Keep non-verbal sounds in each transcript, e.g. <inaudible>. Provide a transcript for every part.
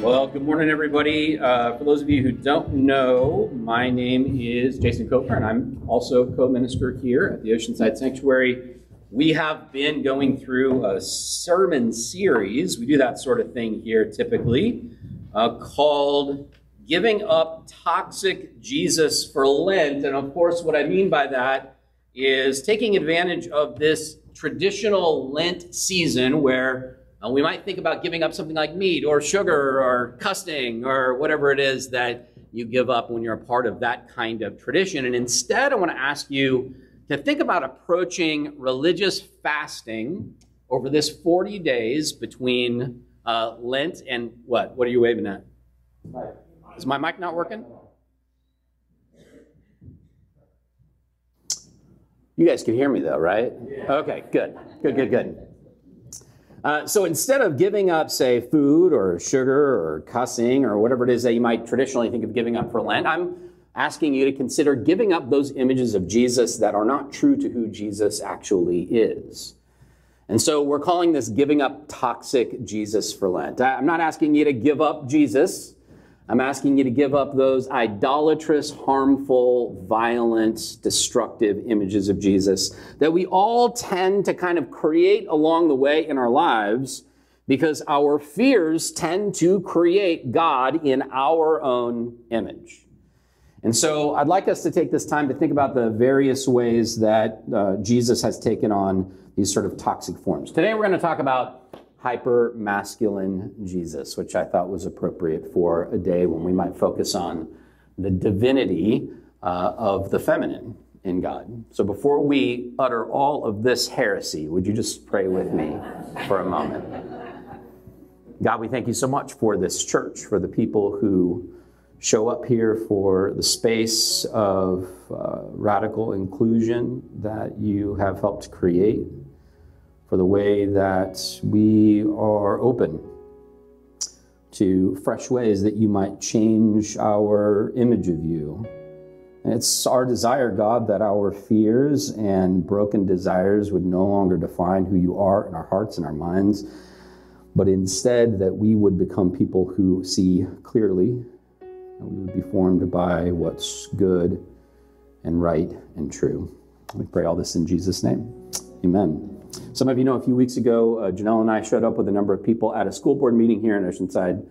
Well, good morning, everybody. Uh, for those of you who don't know, my name is Jason Coker, and I'm also co-minister here at the Oceanside Sanctuary. We have been going through a sermon series. We do that sort of thing here typically, uh, called "Giving Up Toxic Jesus for Lent." And of course, what I mean by that is taking advantage of this traditional Lent season where uh, we might think about giving up something like meat or sugar or cussing or whatever it is that you give up when you're a part of that kind of tradition. And instead, I want to ask you to think about approaching religious fasting over this 40 days between uh, Lent and what? What are you waving at? Is my mic not working? You guys can hear me though, right? Okay, good. Good, good, good. Uh, so instead of giving up, say, food or sugar or cussing or whatever it is that you might traditionally think of giving up for Lent, I'm asking you to consider giving up those images of Jesus that are not true to who Jesus actually is. And so we're calling this giving up toxic Jesus for Lent. I'm not asking you to give up Jesus. I'm asking you to give up those idolatrous, harmful, violent, destructive images of Jesus that we all tend to kind of create along the way in our lives because our fears tend to create God in our own image. And so I'd like us to take this time to think about the various ways that uh, Jesus has taken on these sort of toxic forms. Today we're going to talk about hyper masculine Jesus, which I thought was appropriate for a day when we might focus on the divinity uh, of the feminine in God. So before we utter all of this heresy, would you just pray with me for a moment? God, we thank you so much for this church, for the people who show up here for the space of uh, radical inclusion that you have helped create for the way that we are open to fresh ways that you might change our image of you. And it's our desire, God, that our fears and broken desires would no longer define who you are in our hearts and our minds, but instead that we would become people who see clearly and we would be formed by what's good and right and true. We pray all this in Jesus' name. Amen. Some of you know a few weeks ago, uh, Janelle and I showed up with a number of people at a school board meeting here in Oceanside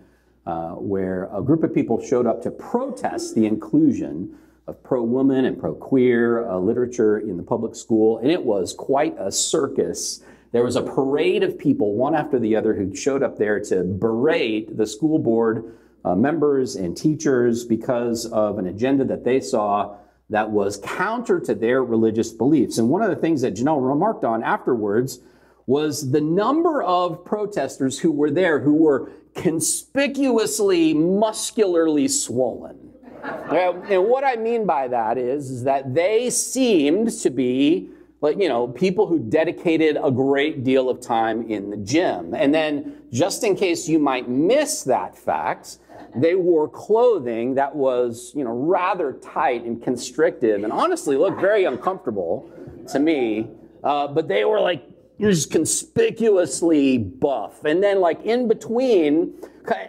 uh, where a group of people showed up to protest the inclusion of pro woman and pro queer uh, literature in the public school. And it was quite a circus. There was a parade of people, one after the other, who showed up there to berate the school board uh, members and teachers because of an agenda that they saw that was counter to their religious beliefs. And one of the things that Janelle remarked on afterwards was the number of protesters who were there who were conspicuously muscularly swollen. and what I mean by that is, is that they seemed to be like, you know, people who dedicated a great deal of time in the gym. And then, just in case you might miss that fact, they wore clothing that was, you know, rather tight and constrictive and honestly looked very uncomfortable to me. Uh, but they were like just conspicuously buff. And then like in between,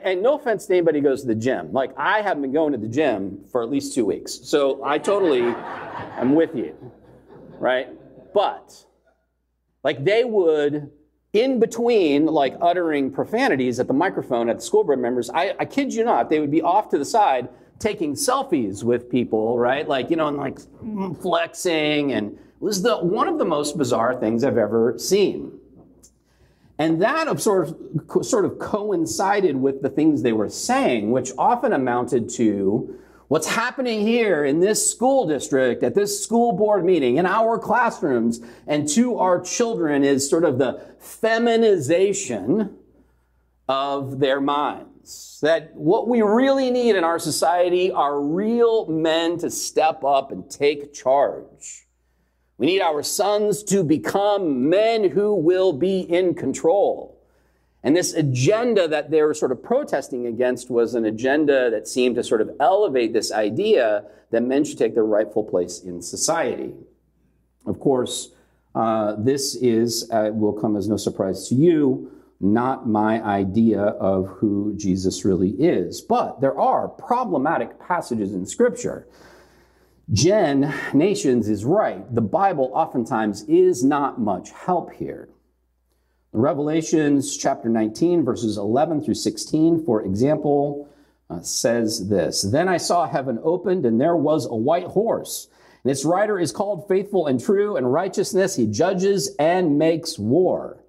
and no offense to anybody who goes to the gym. Like I haven't been going to the gym for at least two weeks. So I totally am with you. Right? But like they would in between like uttering profanities at the microphone at the school board members, I, I kid you not, they would be off to the side taking selfies with people, right? Like, you know, and like flexing and it was the one of the most bizarre things I've ever seen. And that sort of, sort of coincided with the things they were saying, which often amounted to What's happening here in this school district, at this school board meeting, in our classrooms, and to our children is sort of the feminization of their minds. That what we really need in our society are real men to step up and take charge. We need our sons to become men who will be in control. And this agenda that they were sort of protesting against was an agenda that seemed to sort of elevate this idea that men should take their rightful place in society. Of course, uh, this is, uh, will come as no surprise to you, not my idea of who Jesus really is. But there are problematic passages in Scripture. Jen Nations is right. The Bible oftentimes is not much help here. Revelations chapter 19, verses 11 through 16, for example, uh, says this Then I saw heaven opened, and there was a white horse. And its rider is called faithful and true, and righteousness he judges and makes war.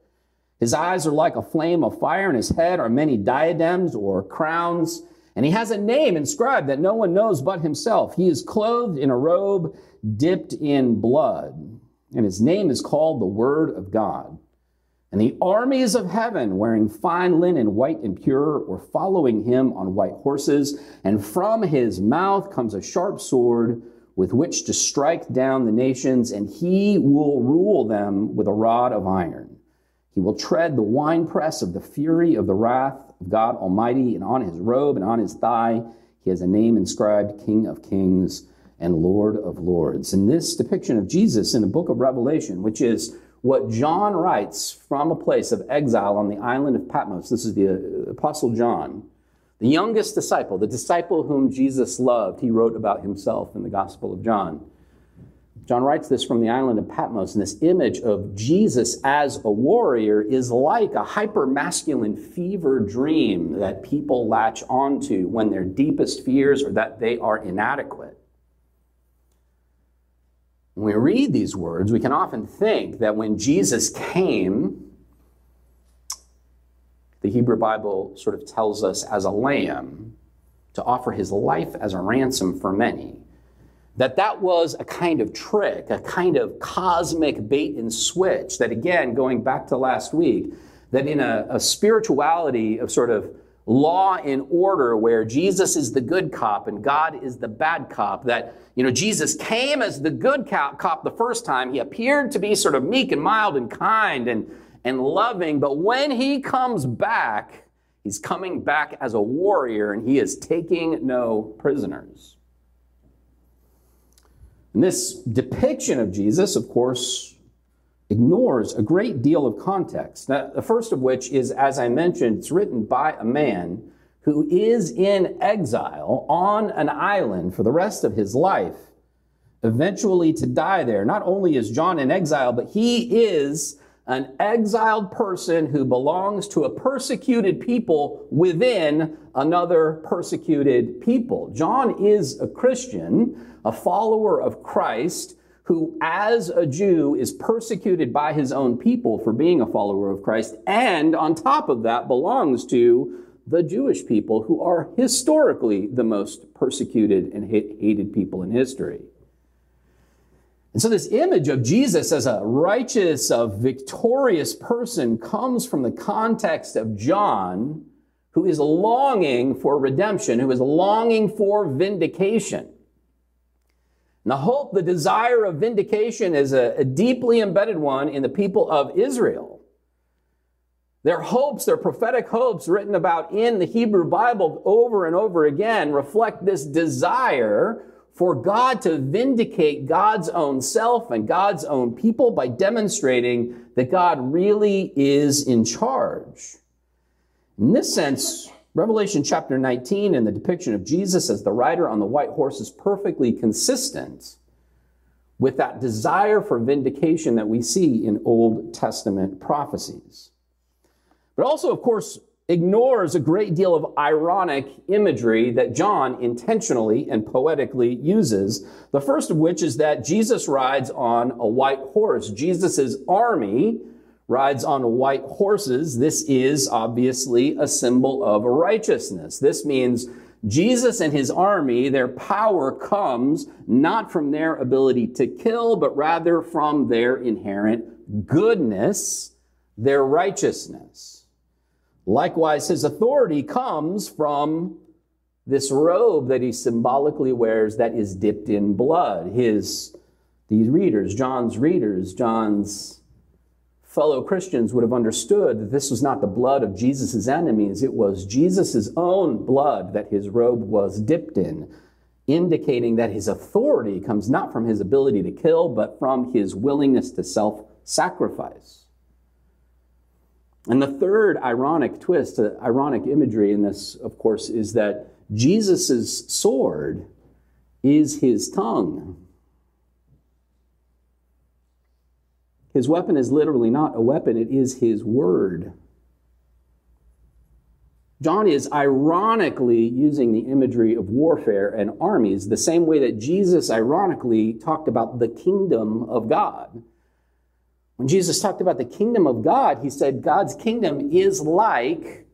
His eyes are like a flame of fire, and his head are many diadems or crowns. And he has a name inscribed that no one knows but himself. He is clothed in a robe dipped in blood, and his name is called the Word of God. And the armies of heaven, wearing fine linen, white and pure, were following him on white horses. And from his mouth comes a sharp sword with which to strike down the nations, and he will rule them with a rod of iron. He will tread the winepress of the fury of the wrath of God Almighty, and on his robe and on his thigh he has a name inscribed King of Kings and Lord of Lords. And this depiction of Jesus in the book of Revelation, which is what John writes from a place of exile on the island of Patmos, this is the uh, Apostle John, the youngest disciple, the disciple whom Jesus loved, he wrote about himself in the Gospel of John. John writes this from the island of Patmos, and this image of Jesus as a warrior is like a hyper masculine fever dream that people latch onto when their deepest fears are that they are inadequate. When we read these words, we can often think that when Jesus came, the Hebrew Bible sort of tells us as a lamb to offer his life as a ransom for many that that was a kind of trick, a kind of cosmic bait and switch. That again, going back to last week, that in a, a spirituality of sort of law and order where Jesus is the good cop and God is the bad cop. That, you know, Jesus came as the good cop, the first time. He appeared to be sort of meek and mild and kind and, and loving. But when he comes back, he's coming back as a warrior and he is taking no prisoners. And this depiction of Jesus, of course, ignores a great deal of context. Now, the first of which is, as I mentioned, it's written by a man who is in exile on an island for the rest of his life, eventually to die there. Not only is John in exile, but he is an exiled person who belongs to a persecuted people within another persecuted people. John is a Christian a follower of Christ who, as a Jew, is persecuted by his own people for being a follower of Christ, and on top of that, belongs to the Jewish people who are historically the most persecuted and hated people in history. And so, this image of Jesus as a righteous, a victorious person comes from the context of John, who is longing for redemption, who is longing for vindication. The hope, the desire of vindication is a, a deeply embedded one in the people of Israel. Their hopes, their prophetic hopes written about in the Hebrew Bible over and over again reflect this desire for God to vindicate God's own self and God's own people by demonstrating that God really is in charge. In this sense, Revelation chapter 19 and the depiction of Jesus as the rider on the white horse is perfectly consistent with that desire for vindication that we see in Old Testament prophecies. But also, of course, ignores a great deal of ironic imagery that John intentionally and poetically uses. The first of which is that Jesus rides on a white horse. Jesus' army rides on white horses. This is obviously a symbol of righteousness. This means Jesus and his army, their power comes not from their ability to kill, but rather from their inherent goodness, their righteousness. Likewise, his authority comes from this robe that he symbolically wears that is dipped in blood. His, these readers, John's readers, John's fellow Christians would have understood that this was not the blood of Jesus' enemies, it was Jesus' own blood that his robe was dipped in, indicating that his authority comes not from his ability to kill, but from his willingness to self sacrifice. And the third ironic twist, uh, ironic imagery in this, of course, is that Jesus' sword is his tongue. His weapon is literally not a weapon, it is his word. John is ironically using the imagery of warfare and armies the same way that Jesus ironically talked about the kingdom of God. When Jesus talked about the kingdom of God, he said God's kingdom is like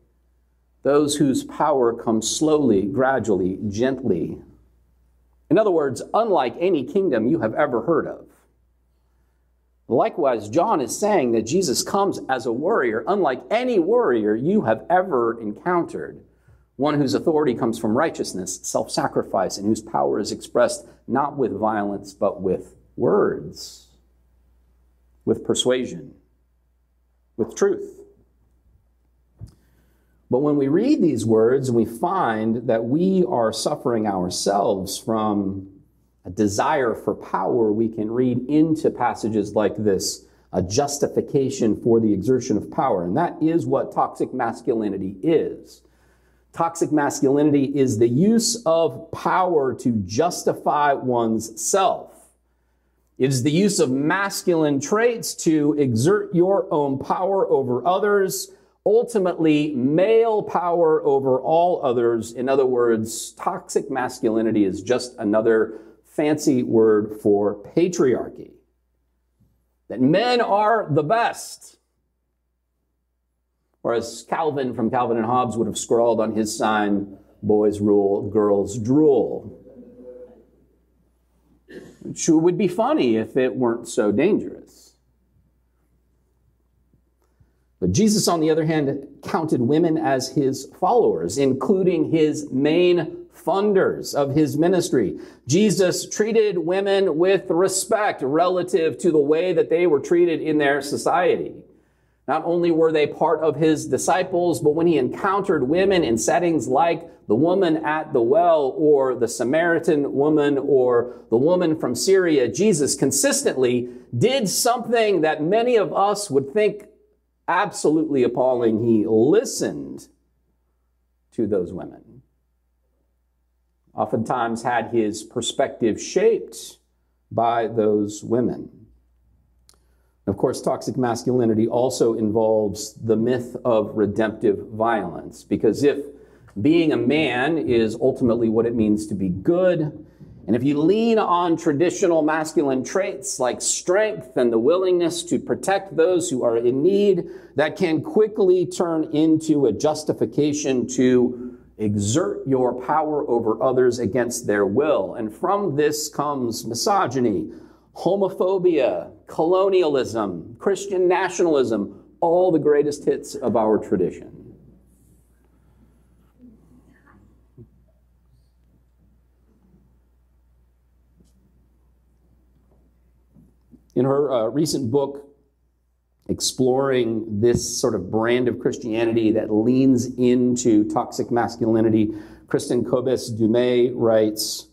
those whose power comes slowly, gradually, gently. In other words, unlike any kingdom you have ever heard of. Likewise, John is saying that Jesus comes as a warrior, unlike any warrior you have ever encountered. One whose authority comes from righteousness, self sacrifice, and whose power is expressed not with violence, but with words, with persuasion, with truth. But when we read these words we find that we are suffering ourselves from a desire for power, we can read into passages like this a justification for the exertion of power. And that is what toxic masculinity is. Toxic masculinity is the use of power to justify one's self. It is the use of masculine traits to exert your own power over others, ultimately, male power over all others. In other words, toxic masculinity is just another fancy word for patriarchy. That men are the best. Or as Calvin from Calvin and Hobbes would have scrawled on his sign, boys rule, girls drool. Which would be funny if it weren't so dangerous. But Jesus, on the other hand, counted women as his followers, including his main funders of his ministry. Jesus treated women with respect relative to the way that they were treated in their society. Not only were they part of his disciples, but when he encountered women in settings like the woman at the well or the Samaritan woman or the woman from Syria, Jesus consistently did something that many of us would think absolutely appalling. He listened to those women oftentimes had his perspective shaped by those women. Of course, toxic masculinity also involves the myth of redemptive violence, because if being a man is ultimately what it means to be good, and if you lean on traditional masculine traits like strength and the willingness to protect those who are in need, that can quickly turn into a justification to exert your power over others against their will. And from this comes misogyny, homophobia, colonialism, Christian nationalism, all the greatest hits of our tradition. In her uh, recent book, exploring this sort of brand of Christianity that leans into toxic masculinity. Kristen Kobes Du Mez writes,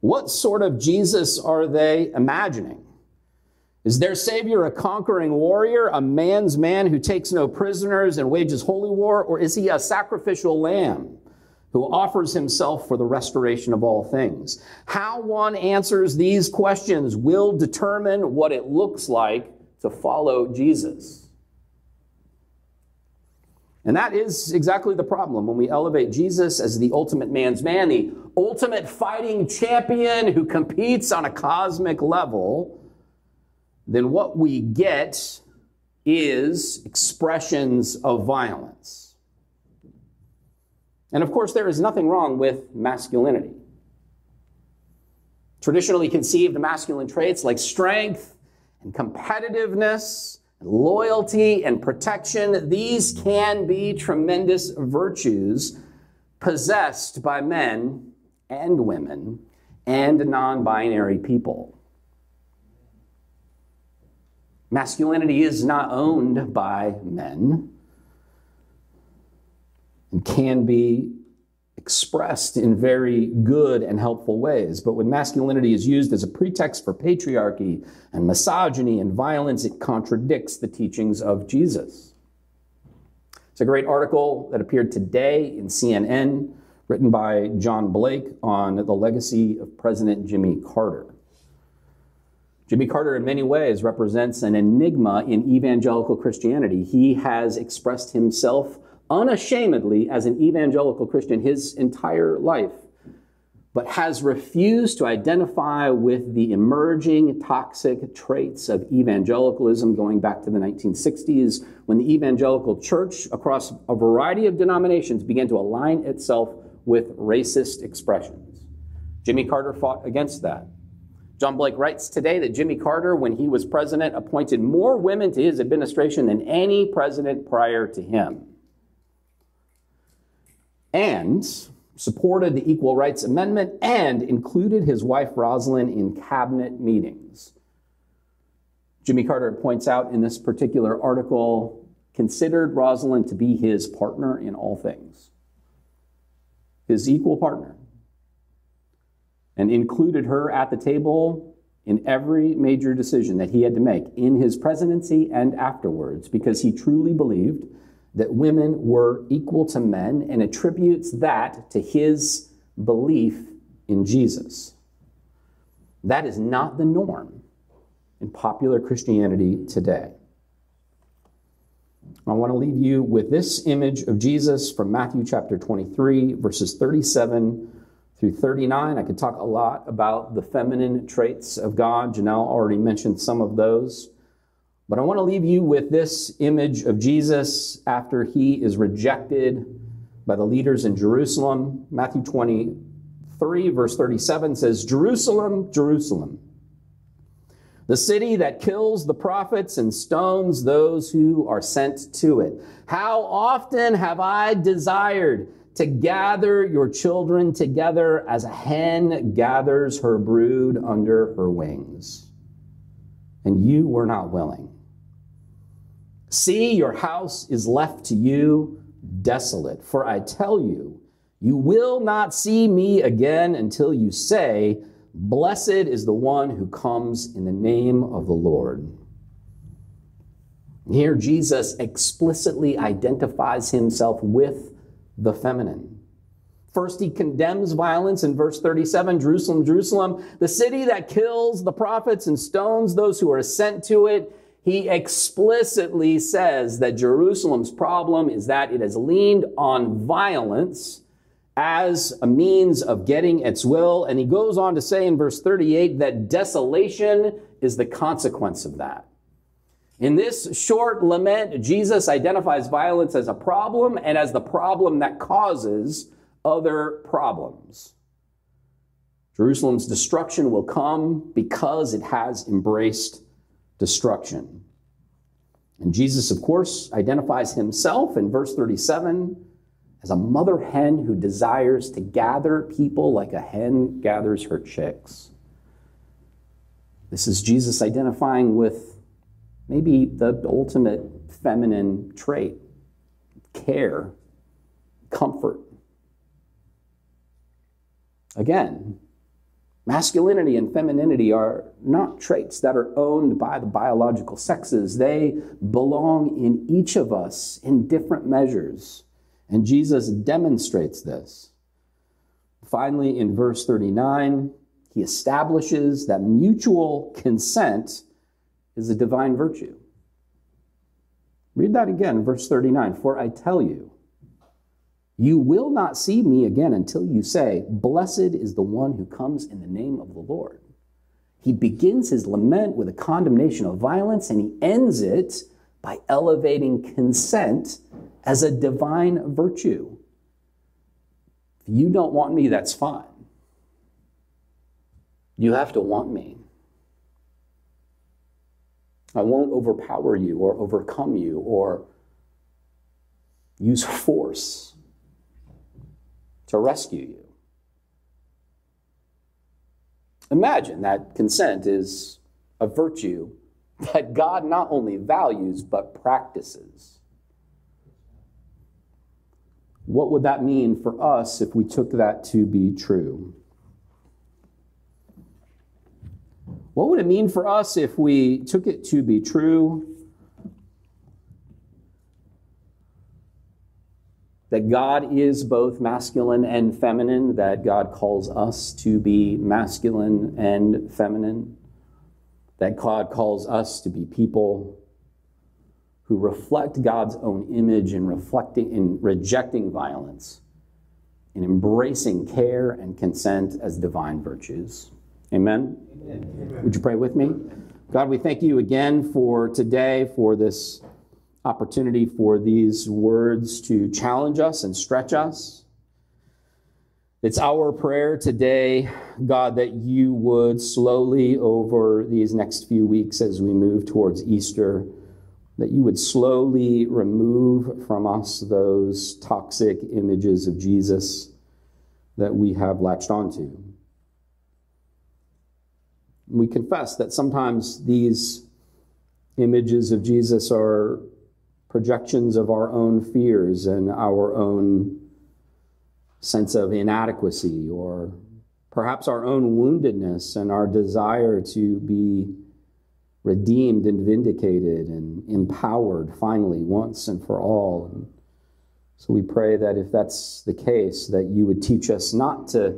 What sort of Jesus are they imagining? Is their Savior a conquering warrior, a man's man who takes no prisoners and wages holy war, or is he a sacrificial lamb who offers himself for the restoration of all things? How one answers these questions will determine what it looks like to follow Jesus. And that is exactly the problem when we elevate Jesus as the ultimate man's man, the ultimate fighting champion who competes on a cosmic level, then what we get is expressions of violence. And of course, there is nothing wrong with masculinity. Traditionally conceived masculine traits like strength, and competitiveness, loyalty and protection, these can be tremendous virtues possessed by men and women and non binary people. Masculinity is not owned by men and can be expressed in very good and helpful ways. But when masculinity is used as a pretext for patriarchy and misogyny and violence, it contradicts the teachings of Jesus. It's a great article that appeared today in CNN, written by John Blake on the legacy of President Jimmy Carter. Jimmy Carter, in many ways, represents an enigma in evangelical Christianity. He has expressed himself unashamedly as an evangelical Christian his entire life, but has refused to identify with the emerging toxic traits of evangelicalism going back to the 1960s when the evangelical church across a variety of denominations began to align itself with racist expressions. Jimmy Carter fought against that. John Blake writes today that Jimmy Carter, when he was president, appointed more women to his administration than any president prior to him. And supported the Equal Rights Amendment and included his wife Rosalynn in cabinet meetings. Jimmy Carter points out in this particular article considered Rosalynn to be his partner in all things, his equal partner and included her at the table in every major decision that he had to make in his presidency and afterwards because he truly believed that women were equal to men and attributes that to his belief in Jesus. That is not the norm in popular Christianity today. I want to leave you with this image of Jesus from Matthew chapter 23, verses 37 through 39. I could talk a lot about the feminine traits of God. Janelle already mentioned some of those. But I want to leave you with this image of Jesus after he is rejected by the leaders in Jerusalem. Matthew 23, verse 37 says, Jerusalem, Jerusalem, the city that kills the prophets and stones those who are sent to it. How often have I desired to gather your children together as a hen gathers her brood under her wings. And you were not willing. See, your house is left to you desolate. For I tell you, you will not see me again until you say, Blessed is the one who comes in the name of the Lord. Here, Jesus explicitly identifies himself with the feminine. First, he condemns violence in verse 37 Jerusalem, Jerusalem, the city that kills the prophets and stones those who are sent to it. He explicitly says that Jerusalem's problem is that it has leaned on violence as a means of getting its will. And he goes on to say in verse 38 that desolation is the consequence of that. In this short lament, Jesus identifies violence as a problem and as the problem that causes other problems. Jerusalem's destruction will come because it has embraced destruction. And Jesus, of course, identifies himself in verse 37 as a mother hen who desires to gather people like a hen gathers her chicks. This is Jesus identifying with maybe the ultimate feminine trait care, comfort. Again, masculinity and femininity are not traits that are owned by the biological sexes. They belong in each of us in different measures. And Jesus demonstrates this. Finally, in verse 39, he establishes that mutual consent is a divine virtue. Read that again, verse 39. For I tell you, you will not see me again until you say, Blessed is the one who comes in the name of the Lord. He begins his lament with a condemnation of violence and he ends it by elevating consent as a divine virtue. If you don't want me, that's fine. You have to want me. I won't overpower you or overcome you or use force to rescue you. Imagine that consent is a virtue that God not only values but practices. What would that mean for us if we took that to be true? What would it mean for us if we took it to be true that God is both masculine and feminine, that God calls us to be masculine and feminine, that God calls us to be people who reflect God's own image in reflecting in rejecting violence, in embracing care and consent as divine virtues. Amen? Amen. Would you pray with me? God, we thank you again for today, for this opportunity for these words to challenge us and stretch us. It's our prayer today, God, that you would slowly over these next few weeks as we move towards Easter, that you would slowly remove from us those toxic images of Jesus that we have latched onto. We confess that sometimes these images of Jesus are projections of our own fears and our own sense of inadequacy, or perhaps our own woundedness and our desire to be redeemed and vindicated and empowered finally, once and for all. And so we pray that if that's the case, that you would teach us not to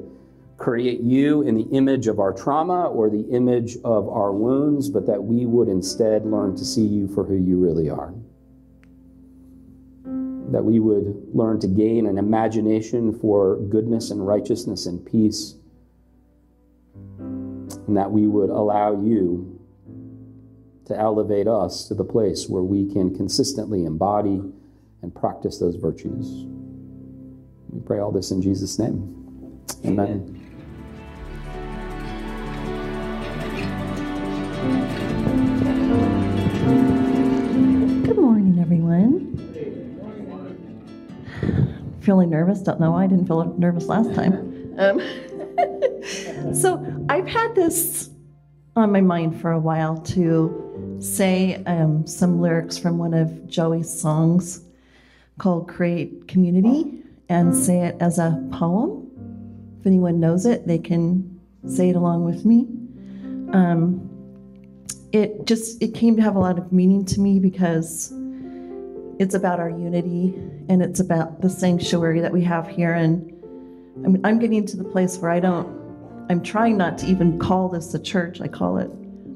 create you in the image of our trauma or the image of our wounds, but that we would instead learn to see you for who you really are that we would learn to gain an imagination for goodness and righteousness and peace, and that we would allow you to elevate us to the place where we can consistently embody and practice those virtues. We pray all this in Jesus' name. Amen. Good feeling nervous. Don't know why I didn't feel nervous last time. Um, <laughs> so I've had this on my mind for a while to say um, some lyrics from one of Joey's songs called Create Community and say it as a poem. If anyone knows it, they can say it along with me. Um, it just it came to have a lot of meaning to me because it's about our unity and it's about the sanctuary that we have here. And I mean, I'm getting to the place where I don't, I'm trying not to even call this a church. I call it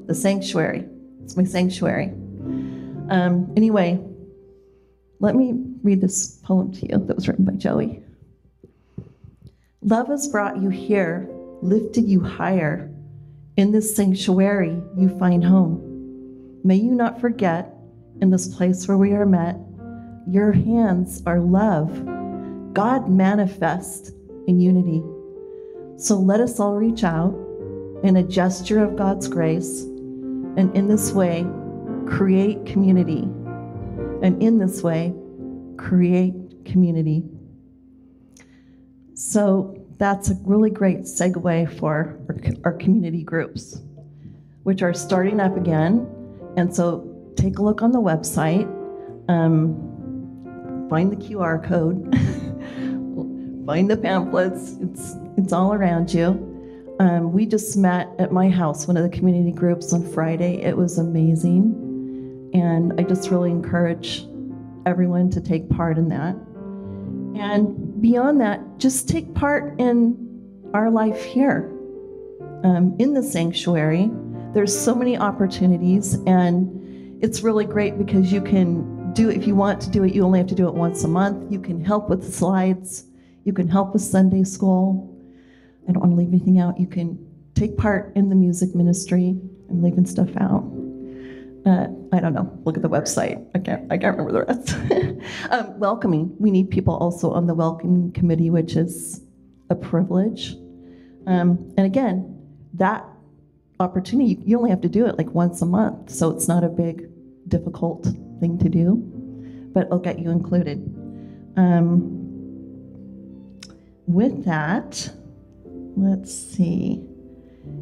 the sanctuary. It's my sanctuary. Um, anyway, let me read this poem to you that was written by Joey. Love has brought you here, lifted you higher. In this sanctuary, you find home. May you not forget, in this place where we are met, your hands are love. God manifest in unity. So let us all reach out in a gesture of God's grace, and in this way, create community. And in this way, create community. So that's a really great segue for our, community groups, which are starting up again. And so take a look on the website. Um, find the QR code, find the pamphlets. It's it's all around you. Um, we just met at my house, one of the community groups on Friday. It was amazing, and I just really encourage everyone to take part in that. And beyond that, just take part in our life here um, in the sanctuary. There's so many opportunities, and it's really great because you can do if you want to do it, you only have to do it once a month. You can help with the slides. You can help with Sunday school. I don't want to leave anything out. You can take part in the music ministry. I'm leaving stuff out. Uh, I don't know. Look at the website. I can't. I can't remember the rest. <laughs> um, welcoming. We need people also on the welcoming committee, which is a privilege. Um, and again, that opportunity you, you only have to do it like once a month, so it's not a big, difficult thing to do, but it'll get you included. Um, with that, let's see.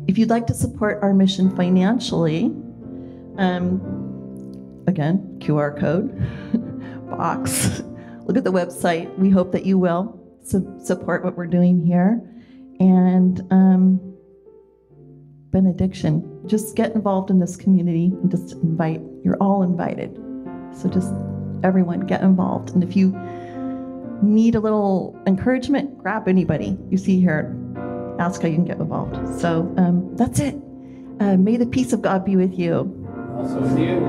If you'd like to support our mission financially, um, again, QR code, <laughs> box, look at the website. We hope that you will su- support what we're doing here. And um, benediction. Just get involved in this community and just invite, you're all invited. So just everyone get involved. And if you need a little encouragement, grab anybody you see here. Ask how you can get involved. So um, that's it. Uh, may the peace of God be with you. Also with you.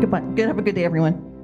Goodbye. Good. Have a good day, everyone.